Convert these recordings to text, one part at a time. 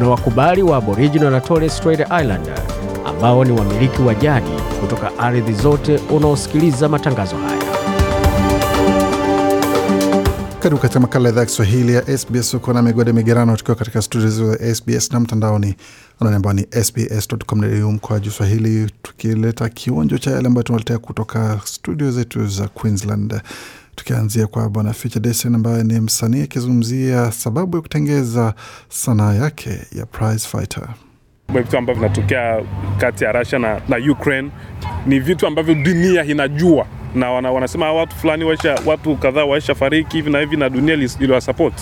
kuna wakubali wa Aboriginal na Torres Strait Islander ambao ni wamiliki wa jadi kutoka ardhi zote unaosikiliza matangazo haya. Karibu katika makala ya idhaa ya Kiswahili ya SBS. Uko na migode migerano, tukiwa katika studio za SBS na mtandaoni anani ambao ni sbs.com.au mkoa juu Swahili, tukileta kionjo cha yale ambayo tunaletea kutoka studio zetu za Queensland, tukianzia kwa bwana Future Desen ambaye ni msanii akizungumzia sababu ya kutengeza sanaa yake ya prize fighter. vitu ambavyo vinatokea kati ya Russia na, na Ukraine ni vitu ambavyo dunia inajua. Na wana, wanasema watu fulani waisha, watu kadhaa waisha fariki hivi na hivi na dunia iliwasupport,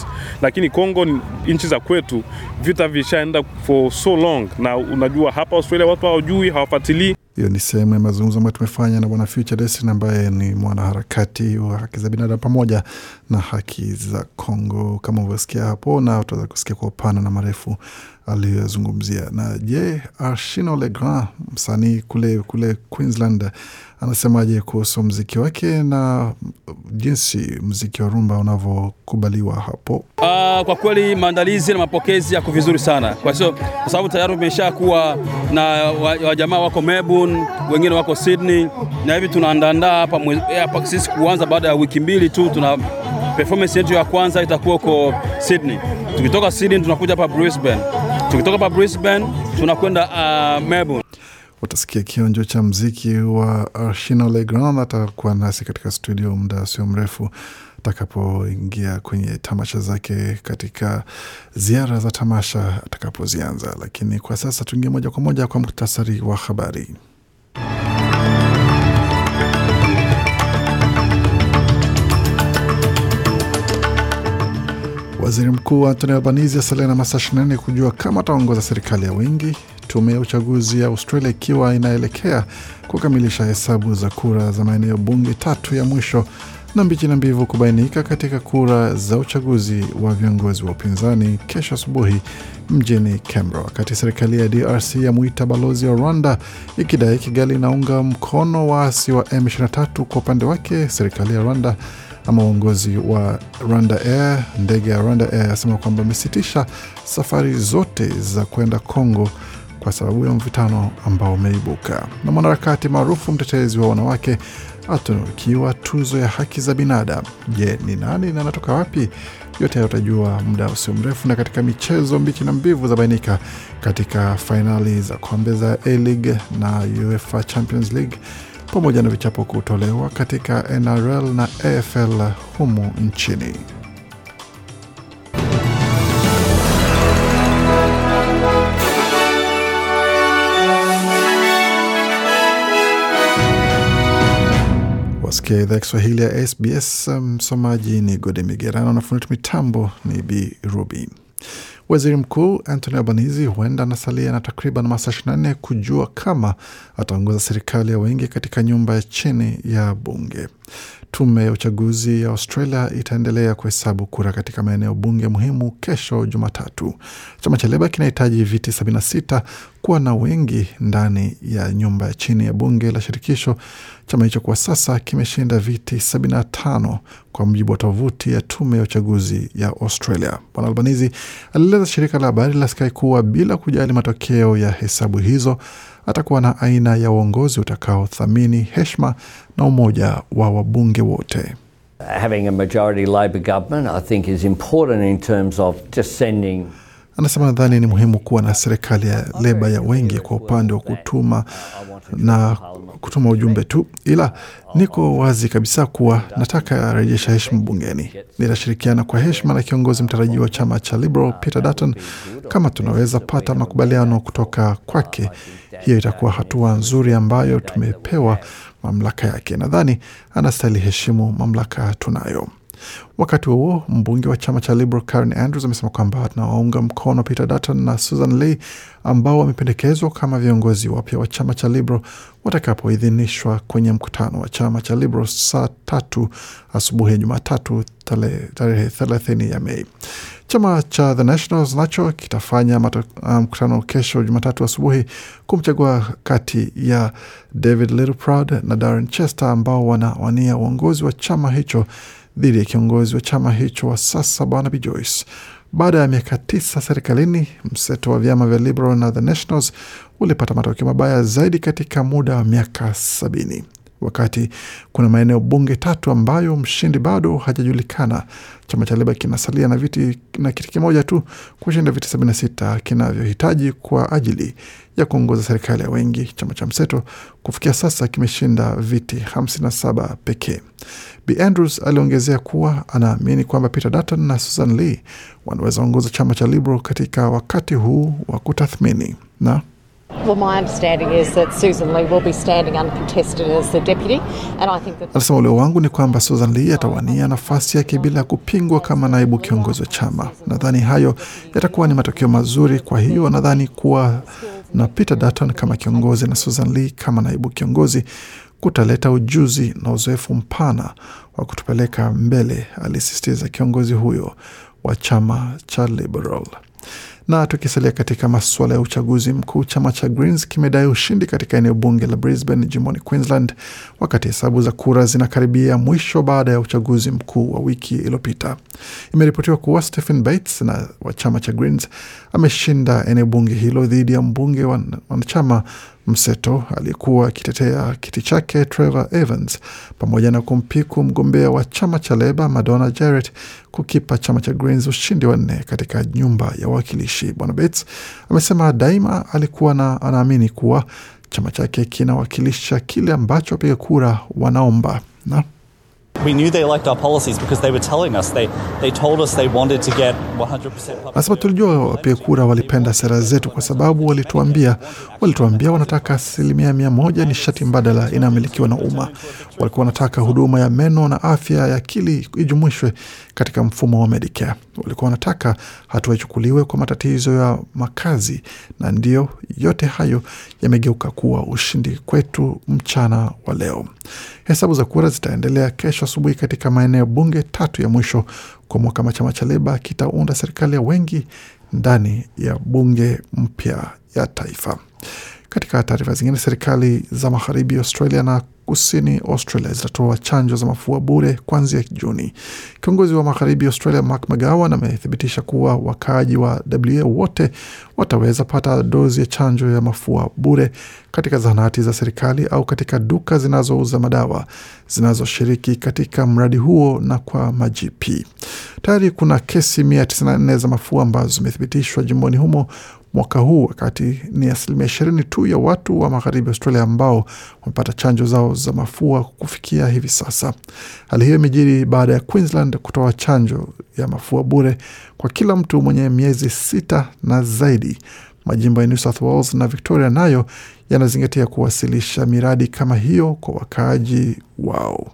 lakini Kongo, nchi za kwetu, vita vishaenda for so long, na unajua hapa Australia watu hawajui, hawafuatilii Hiyo ni sehemu ya mazungumzo ambayo tumefanya na bwana Future Destin ambaye ni mwanaharakati wa haki za binadamu pamoja na haki za Kongo, kama ulivyosikia hapo, na utaweza kusikia kwa upana na marefu aliyozungumzia. Na je, Arshino Legrand, msanii kule kule Queensland, anasemaje kuhusu mziki wake na jinsi mziki wa rumba unavyokubaliwa hapo? Uh, kwa kweli maandalizi na mapokezi yako vizuri sana, kwa sio kwa sababu tayari umesha kuwa na wajamaa wa wako Melbourne, wengine wako Sydney, na hivi tunaandaandaa hapa hapa sisi kuanza baada ya wiki mbili tu. Tuna performance yetu ya kwanza itakuwa huko Sydney. Tukitoka Sydney tunakuja hapa Brisbane, tukitoka hapa Brisbane tunakwenda uh, Melbourne. Utasikia kionjo cha mziki wa Arshino Legrand. Atakuwa nasi katika studio muda sio mrefu atakapoingia kwenye tamasha zake katika ziara za tamasha atakapozianza. Lakini kwa sasa tuingie moja kwa moja kwa muktasari wa habari. Waziri Mkuu Anthony Albanese asalia na masaa 24 kujua kama ataongoza serikali ya wingi, Tume ya uchaguzi ya Australia ikiwa inaelekea kukamilisha hesabu za kura za maeneo bunge tatu ya mwisho, na mbichi na mbivu kubainika katika kura za uchaguzi wa viongozi wa upinzani kesho asubuhi mjini Canberra, wakati serikali ya DRC yamuita balozi wa Rwanda ikidai Kigali inaunga mkono waasi wa M23. Kwa upande wake serikali ya Rwanda ama uongozi wa Rwanda Air, ndege ya Rwanda Air asema kwamba amesitisha safari zote za kwenda Kongo kwa sababu ya mvutano ambao umeibuka. Na mwanaharakati maarufu mtetezi wa wanawake atunukiwa tuzo ya haki za binadamu. Je, ni nani na anatoka wapi? Yote hayo utajua muda usio mrefu. Na katika michezo, mbichi na mbivu zabainika katika fainali za kombe za A-League na UEFA Champions League pamoja na vichapo kutolewa katika NRL na AFL humu nchini. Wasikia idhaa ya Kiswahili ya SBS. Msomaji ni Gode Migerano na fundi mitambo ni B Ruby. Waziri Mkuu Anthony Albanese huenda anasalia na takriban masaa 24 kujua kama ataongoza serikali ya wengi katika nyumba ya chini ya bunge. Tume ya uchaguzi ya Australia itaendelea kuhesabu kura katika maeneo bunge muhimu kesho Jumatatu. Chama cha Leba kinahitaji viti 76 kuwa na wengi ndani ya nyumba ya chini ya bunge la shirikisho. Chama hicho kwa sasa kimeshinda viti 75 kwa mujibu wa tovuti ya tume ya uchaguzi ya Australia. Bwana Albanizi alieleza shirika la habari la Sky kuwa bila kujali matokeo ya hesabu hizo atakuwa na aina ya uongozi utakaothamini heshima na umoja wa wabunge wote. Having a majority Labor government, I think, is important in terms of just sending Anasema nadhani ni muhimu kuwa na serikali ya leba ya wengi kwa upande wa kutuma na kutuma ujumbe tu, ila niko wazi kabisa kuwa nataka rejesha heshima bungeni. Nitashirikiana kwa heshima na kiongozi mtarajiwa wa chama cha Liberal Peter Dutton. Kama tunaweza pata makubaliano kutoka kwake, hiyo itakuwa hatua nzuri ambayo tumepewa mamlaka yake. Nadhani anastahili heshimu mamlaka tunayo. Wakati huo mbunge wa chama cha Liberal Karen Andrews amesema kwamba anawaunga mkono Peter Dutton na Susan Lee ambao wamependekezwa kama viongozi wapya wa chama cha Liberal watakapoidhinishwa kwenye mkutano wa chama cha Liberal saa tatu asubuhi ya Jumatatu tarehe thelathini ya Mei. Chama cha The Nationals nacho kitafanya mkutano um, kesho Jumatatu asubuhi kumchagua kati ya David Littleproud na Darren Chester ambao wanawania uongozi wa chama hicho dhidi ya kiongozi wa chama hicho wa sasa Barnaby Joyce. Baada ya miaka tisa serikalini, mseto wa vyama vya Liberal na The Nationals ulipata matokeo mabaya zaidi katika muda wa miaka sabini wakati kuna maeneo bunge tatu ambayo mshindi bado hajajulikana. Chama cha Leba kinasalia na viti na kiti kimoja tu kushinda viti 76 kinavyohitaji kwa ajili ya kuongoza serikali ya wengi. Chama cha mseto kufikia sasa kimeshinda viti 57 pekee. B Andrews aliongezea kuwa anaamini kwamba Peter Dutton na Susan Lee wanaweza ongoza chama cha Liberal katika wakati huu wa kutathmini na Anasema ulio wangu ni kwamba Susan Lee atawania nafasi yake bila kupingwa kama naibu kiongozi wa chama. Nadhani hayo yatakuwa ni matokeo mazuri. Kwa hiyo nadhani kuwa na Peter Dutton kama kiongozi na Susan Lee kama naibu kiongozi kutaleta ujuzi na uzoefu mpana wa kutupeleka mbele, alisisitiza kiongozi huyo wa chama cha Liberal. Na tukisalia katika masuala ya uchaguzi mkuu, chama cha Greens kimedai ushindi katika eneo bunge la Brisbane jimboni Queensland, wakati hesabu za kura zinakaribia mwisho baada ya uchaguzi mkuu wa wiki iliyopita. Imeripotiwa kuwa Stephen Bates na wa chama cha Greens ameshinda eneo bunge hilo dhidi ya mbunge wanachama mseto aliyekuwa akitetea kiti chake Trevor Evans pamoja na kumpiku mgombea wa chama cha Leba Madonna Jarrett kukipa chama cha Greens ushindi wa nne katika nyumba ya wawakilishi. Bwana Bates amesema daima alikuwa na anaamini kuwa chama chake kinawakilisha kile ambacho wapiga kura wanaomba na We knew they liked our policies because they were telling us. They, they told us they wanted to get 100% Anasema tulijua wapiga kura walipenda sera zetu kwa sababu walituambia walituambia wanataka asilimia mia moja nishati mbadala inayomilikiwa na umma. Walikuwa wanataka huduma ya meno na afya ya akili ijumuishwe katika mfumo wa Medicare. Walikuwa wanataka hatua ichukuliwe kwa matatizo ya makazi, na ndio yote hayo yamegeuka kuwa ushindi kwetu mchana wa leo. Hesabu za kura zitaendelea kesho asubuhi katika maeneo bunge tatu ya mwisho kwa mwaka chama cha Leba kitaunda serikali ya wengi ndani ya bunge mpya ya taifa. Katika taarifa zingine, serikali za magharibi Australia na kusini Australia zitatoa chanjo za mafua bure kuanzia Juni. Kiongozi wa magharibi Australia Mark McGowan amethibitisha kuwa wakaaji wa WA wote wataweza pata dozi ya chanjo ya mafua bure katika zahanati za serikali au katika duka zinazouza madawa zinazoshiriki katika mradi huo na kwa majipi. Tayari kuna kesi 194 za mafua ambazo zimethibitishwa jimboni humo mwaka huu, wakati ni asilimia ishirini tu ya watu wa magharibi Australia ambao wamepata chanjo zao za mafua kufikia hivi sasa. Hali hiyo imejiri baada ya Queensland kutoa chanjo ya mafua bure kwa kila mtu mwenye miezi sita na zaidi. Majimbo ya New South Wales na Victoria nayo yanazingatia kuwasilisha miradi kama hiyo kwa wakaaji wao.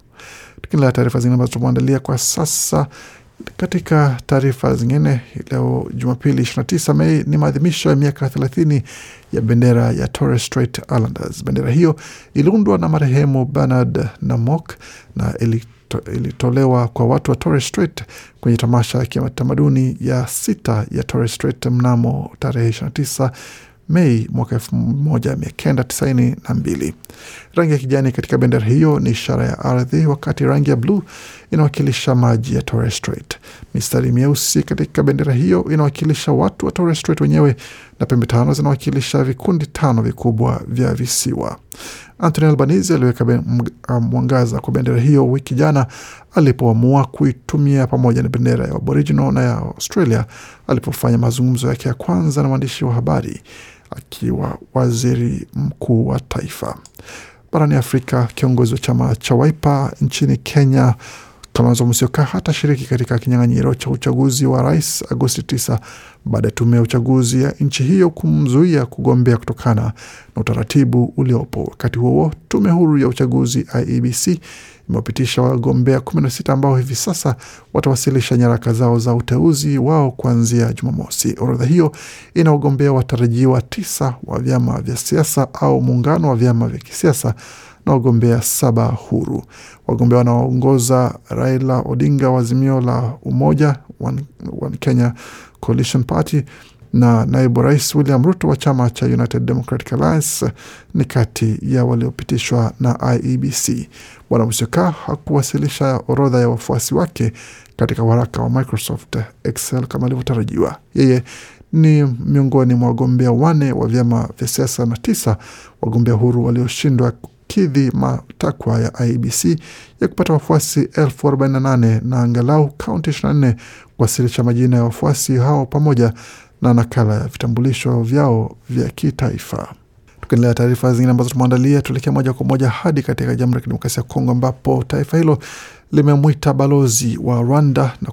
Tukiendelea taarifa zingine ambazo tumeandalia kwa sasa katika taarifa zingine, leo Jumapili 29 Mei ni maadhimisho ya miaka 30 ya bendera ya Torres Strait Islanders. Bendera hiyo iliundwa na marehemu Bernard Namok na ilito, ilitolewa kwa watu wa Torres Strait kwenye tamasha ya kitamaduni ya sita ya Torres Strait mnamo tarehe 29 Mei mwaka elfu moja mia kenda tisaini na mbili. Rangi ya kijani katika bendera hiyo ni ishara ya ardhi, wakati rangi ya bluu inawakilisha maji ya Torres Strait. Mistari mieusi katika bendera hiyo inawakilisha watu wa Torres Strait wenyewe na pembe tano zinawakilisha vikundi tano vikubwa vya visiwa. Anthony Albanese aliweka mwangaza kwa bendera hiyo wiki jana alipoamua kuitumia pamoja na bendera ya Aboriginal na ya Australia alipofanya mazungumzo yake ya kwanza na waandishi wa habari akiwa waziri mkuu wa taifa. Barani Afrika, kiongozi wa chama cha Wiper nchini Kenya Kalonzo Musyoka hatashiriki katika kinyang'anyiro cha uchaguzi wa rais Agosti 9 baada ya tume ya uchaguzi ya nchi hiyo kumzuia kugombea kutokana na utaratibu uliopo. Wakati huo tume huru ya uchaguzi IEBC imewapitisha wagombea 16 ambao hivi sasa watawasilisha nyaraka zao za uteuzi wao kuanzia Jumamosi. Orodha hiyo ina wagombea watarajiwa tisa wa vyama vya siasa au muungano wa vyama vya kisiasa na wagombea saba huru. Wagombea wanaoongoza Raila Odinga wa Azimio la Umoja One, One Kenya Coalition Party na naibu rais William Ruto wa chama cha United Democratic Alliance ni kati ya waliopitishwa na IEBC. Bwana Musyoka hakuwasilisha orodha ya wafuasi wake katika waraka wa Microsoft Excel kama ilivyotarajiwa. Yeye ni miongoni mwa wagombea wane wa vyama vya siasa na tisa wagombea huru walioshindwa kidhi matakwa ya IEBC ya kupata wafuasi elfu arobaini na nane na angalau kaunti 24 kuwasilisha majina ya wafuasi hao pamoja na nakala ya vitambulisho vyao vya kitaifa. Tukiendelea taarifa zingine ambazo tumeandalia, tuelekea moja kwa moja hadi katika Jamhuri ya Kidemokrasia ya Kongo ambapo taifa hilo limemwita balozi wa Rwanda na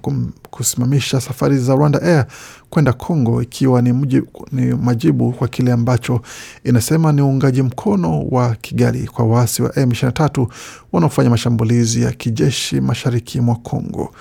kusimamisha safari za Rwanda Air kwenda Kongo ikiwa ni, mjibu, ni majibu kwa kile ambacho inasema ni uungaji mkono wa Kigali kwa waasi wa M23 wanaofanya mashambulizi ya kijeshi mashariki mwa Kongo.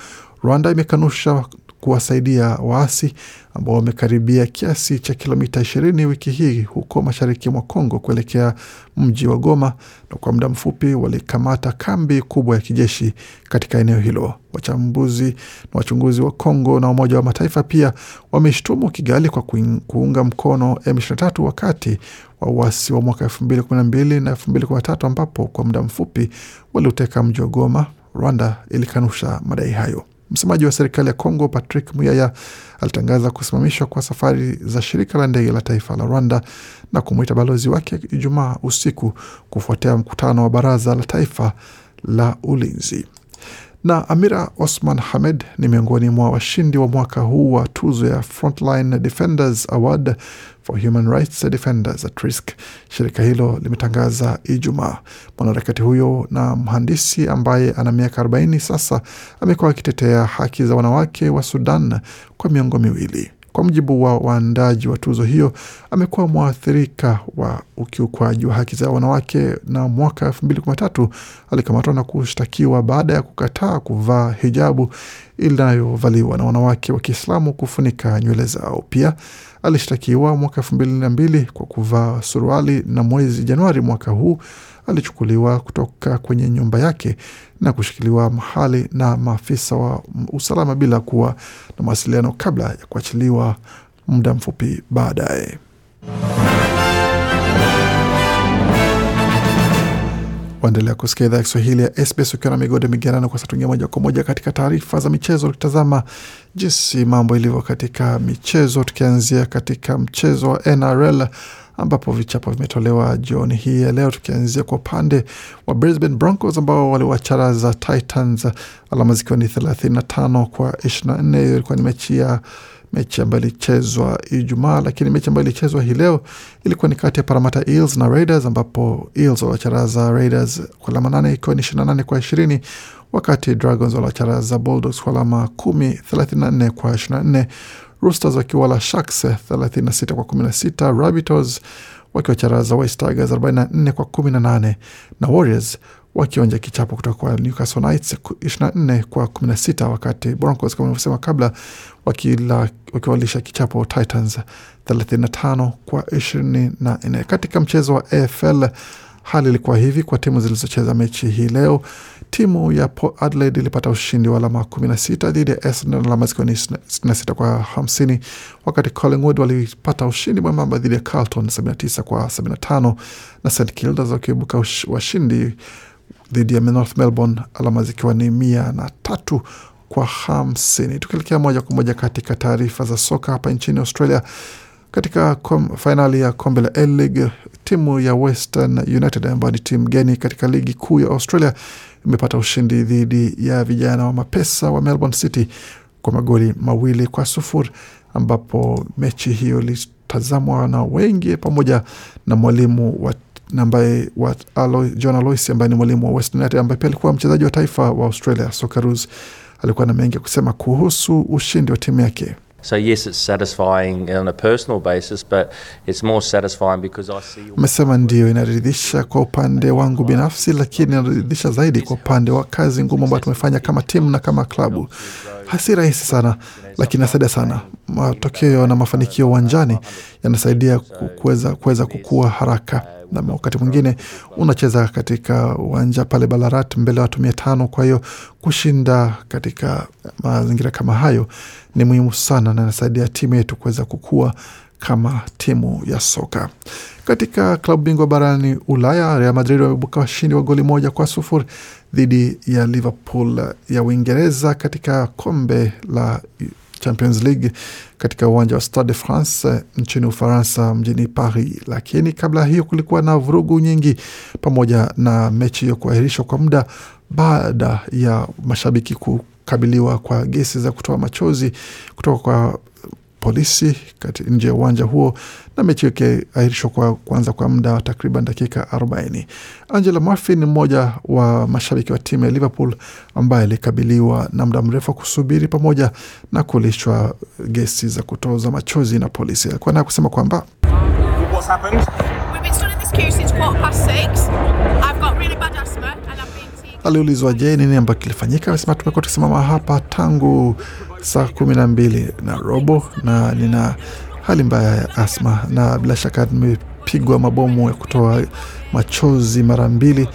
Rwanda imekanusha kuwasaidia waasi ambao wamekaribia kiasi cha kilomita ishirini wiki hii huko mashariki mwa Kongo kuelekea mji wa Goma, na kwa muda mfupi walikamata kambi kubwa ya kijeshi katika eneo hilo. Wachambuzi na wachunguzi wa Kongo na Umoja wa Mataifa pia wameshtumu Kigali kwa kuunga mkono M23 wakati wa uasi wa mwaka elfu mbili kumi na mbili na elfu mbili kumi na tatu ambapo kwa muda mfupi waliuteka mji wa Goma. Rwanda ilikanusha madai hayo. Msemaji wa serikali ya Kongo Patrick Muyaya alitangaza kusimamishwa kwa safari za shirika la ndege la taifa la Rwanda na kumwita balozi wake Ijumaa usiku kufuatia mkutano wa baraza la taifa la ulinzi. Na Amira Osman Hamed ni miongoni mwa washindi wa mwaka huu wa tuzo ya Frontline Defenders Award for Human Rights Defenders at Risk. Shirika hilo limetangaza Ijumaa. Mwanaharakati huyo na mhandisi ambaye ana miaka 40 sasa amekuwa akitetea haki za wanawake wa Sudan kwa miongo miwili. Kwa mujibu wa waandaji wa tuzo hiyo, amekuwa mwathirika wa ukiukwaji wa haki za wanawake, na mwaka elfu mbili kumi na tatu alikamatwa na kushtakiwa baada ya kukataa kuvaa hijabu inayovaliwa na wanawake wa Kiislamu kufunika nywele zao. Pia alishtakiwa mwaka elfu mbili na mbili kwa kuvaa suruali, na mwezi Januari mwaka huu alichukuliwa kutoka kwenye nyumba yake na kushikiliwa mahali na maafisa wa usalama bila kuwa na mawasiliano kabla ya kuachiliwa muda mfupi baadaye. Waendelea kusikia idhaa ya Kiswahili ya SBS ukiwa na migode migerano kwa satungia moja kwa moja katika taarifa za michezo, tukitazama jinsi mambo ilivyo katika michezo, tukianzia katika mchezo wa NRL ambapo vichapo vimetolewa jioni hii ya leo, tukianzia kwa upande wa Brisbane Broncos ambao waliwacharaza Titans, alama zikiwa ni 35 kwa 24. Hiyo ilikuwa ni mechi ya mechi ambayo ilichezwa Ijumaa, lakini mechi ambayo ilichezwa hii leo ilikuwa ni kati ya Parramatta Eels na Raiders, ambapo Eels waliwacharaza Raiders kwa alama nane ikiwa ni 28 kwa 20, wakati Dragons waliwacharaza Bulldogs kwa alama 10 34 kwa 24 Roosters wakiwa la Sharks 36 kwa 16, Rabbitohs wakiwacharaza West Tigers 44 kwa 18 na Warriors wakionja kichapo kutoka kwa Newcastle Knights 24 kwa 16, wakati Broncos kama nilivyosema kabla wakiwalisha kichapo Titans 35 kwa 24. Katika mchezo wa AFL hali ilikuwa hivi kwa timu zilizocheza mechi hii leo. Timu ya Port Adelaide ilipata ushindi wa alama 16 dhidi ya Essendon, alama zikiwa ni 66 kwa 50, wakati Collingwood walipata ushindi mwembamba dhidi ya Carlton 79 kwa 75, na St Kilda wakiibuka washindi dhidi ya North Melbourne, alama zikiwa ni mia na tatu kwa hamsini. Tukielekea moja kwa moja katika taarifa za soka hapa nchini Australia, katika fainali ya kombe la A-League timu ya Western United ambayo ni timu geni katika ligi kuu ya Australia imepata ushindi dhidi ya vijana wa mapesa wa Melbourne City kwa magoli mawili kwa sufuri, ambapo mechi hiyo ilitazamwa na wengi pamoja na mwalimu wa ambaye wa Alo, John Alois ambaye ni mwalimu wa Western United ambaye pia alikuwa mchezaji wa taifa wa Australia Socceroos alikuwa na mengi ya kusema kuhusu ushindi wa timu yake. So yes, it's satisfying on a personal basis, but it's more satisfying because I see. Amesema ndio inaridhisha kwa upande wangu binafsi, lakini inaridhisha zaidi kwa upande wa kazi ngumu ambayo tumefanya kama timu na kama klabu. Si rahisi sana, lakini nasaidia sana. Matokeo na mafanikio uwanjani yanasaidia kuweza kukua haraka na wakati mwingine unacheza katika uwanja pale Balarat mbele ya watu mia tano. Kwa hiyo kushinda katika mazingira kama hayo ni muhimu sana na inasaidia timu yetu kuweza kukua kama timu ya soka. Katika klabu bingwa barani Ulaya, Real Madrid wameibuka washindi wa goli moja kwa sufuri dhidi ya Liverpool ya Uingereza katika kombe la Champions League katika uwanja wa Stade de France nchini Ufaransa, mjini Paris. Lakini kabla hiyo kulikuwa na vurugu nyingi pamoja na mechi hiyo kuahirishwa kwa muda baada ya mashabiki kukabiliwa kwa gesi za kutoa machozi kutoka kwa polisi kati nje ya uwanja huo na mechi ikiahirishwa kwa kuanza kwa muda wa takriban dakika 40. Angela Murphy ni mmoja wa mashabiki wa timu ya Liverpool ambaye alikabiliwa na muda mrefu wa kusubiri pamoja na kulishwa gesi za kutoza machozi na polisi. Alikuwa naye kusema kwamba aliulizwa, je, nini ambayo kilifanyika? Amesema tumekuwa tukisimama hapa tangu saa kumi na mbili na robo na nina hali mbaya ya asma na bila shaka nimepigwa mabomu ya kutoa machozi mara mbili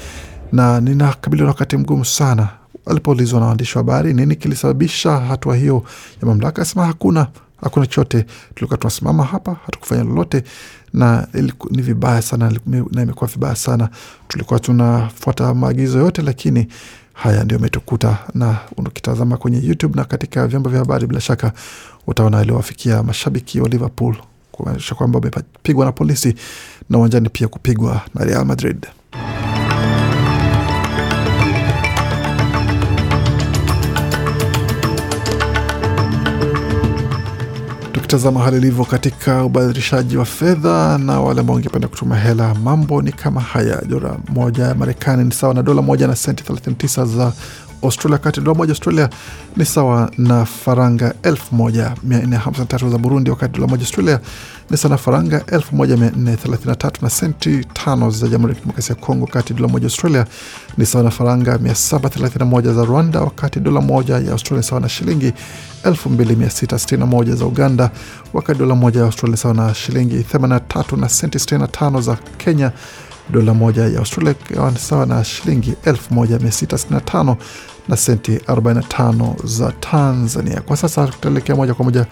na ninakabiliwa na wakati mgumu sana. Alipoulizwa na waandishi wa habari nini kilisababisha hatua hiyo ya mamlaka, asema hakuna hakuna chochote, tulikuwa tunasimama hapa, hatukufanya lolote na ni vibaya sana na imekuwa vibaya sana. Tulikuwa tunafuata maagizo yote, lakini haya ndio ametukuta. Na ukitazama kwenye YouTube na katika vyombo vya habari, bila shaka utaona aliowafikia mashabiki wa Liverpool kuonyesha kwamba wamepigwa na polisi na uwanjani pia kupigwa na Real Madrid. Tukitazama hali ilivyo katika ubadilishaji wa fedha na wale ambao wangependa kutuma hela, mambo ni kama haya. Dola moja ya Marekani ni sawa na dola moja na senti 39 za Australia, wakati dola moja Australia ni sawa na faranga 1453 za Burundi, wakati dola moja Australia ni sawa na faranga 1433 na senti tano za Jamhuri ya Kidemokrasia ya Kongo, wakati dola moja Australia ni sawa na faranga 731 za Rwanda, wakati dola moja ya Australia ni sawa na shilingi 2661 za Uganda, wakati dola moja ya Australia ni sawa na shilingi 83 na senti 65 za Kenya. Dola moja ya Australia ikawa ni sawa na shilingi 1665 na senti 45 za Tanzania. Kwa sasa tutaelekea moja kwa moja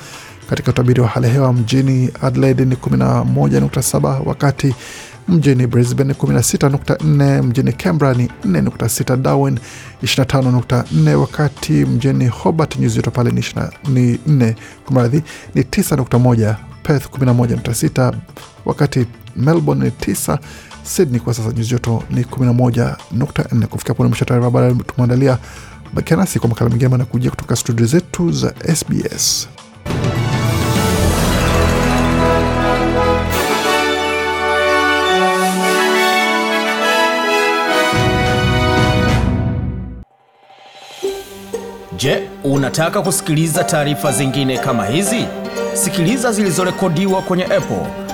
katika utabiri wa hali ya hewa. Mjini Adelaide ni 11.7, wakati mjini Brisbane 16.4, mjini Canberra ni 4.6, Darwin 25.4, wakati mjini Hobart nyuzi joto pale ni 4 kumradhi ni 9.1, Perth 11.6, wakati Melbourne ni 9 Sydney kwa sasa nyuzi joto ni 11.4. Kufikia pone mwisho taarifa habari tumeandalia. Bakia nasi kwa makala mengine manakujia kutoka studio zetu za SBS. Je, unataka kusikiliza taarifa zingine kama hizi? Sikiliza zilizorekodiwa kwenye Apple,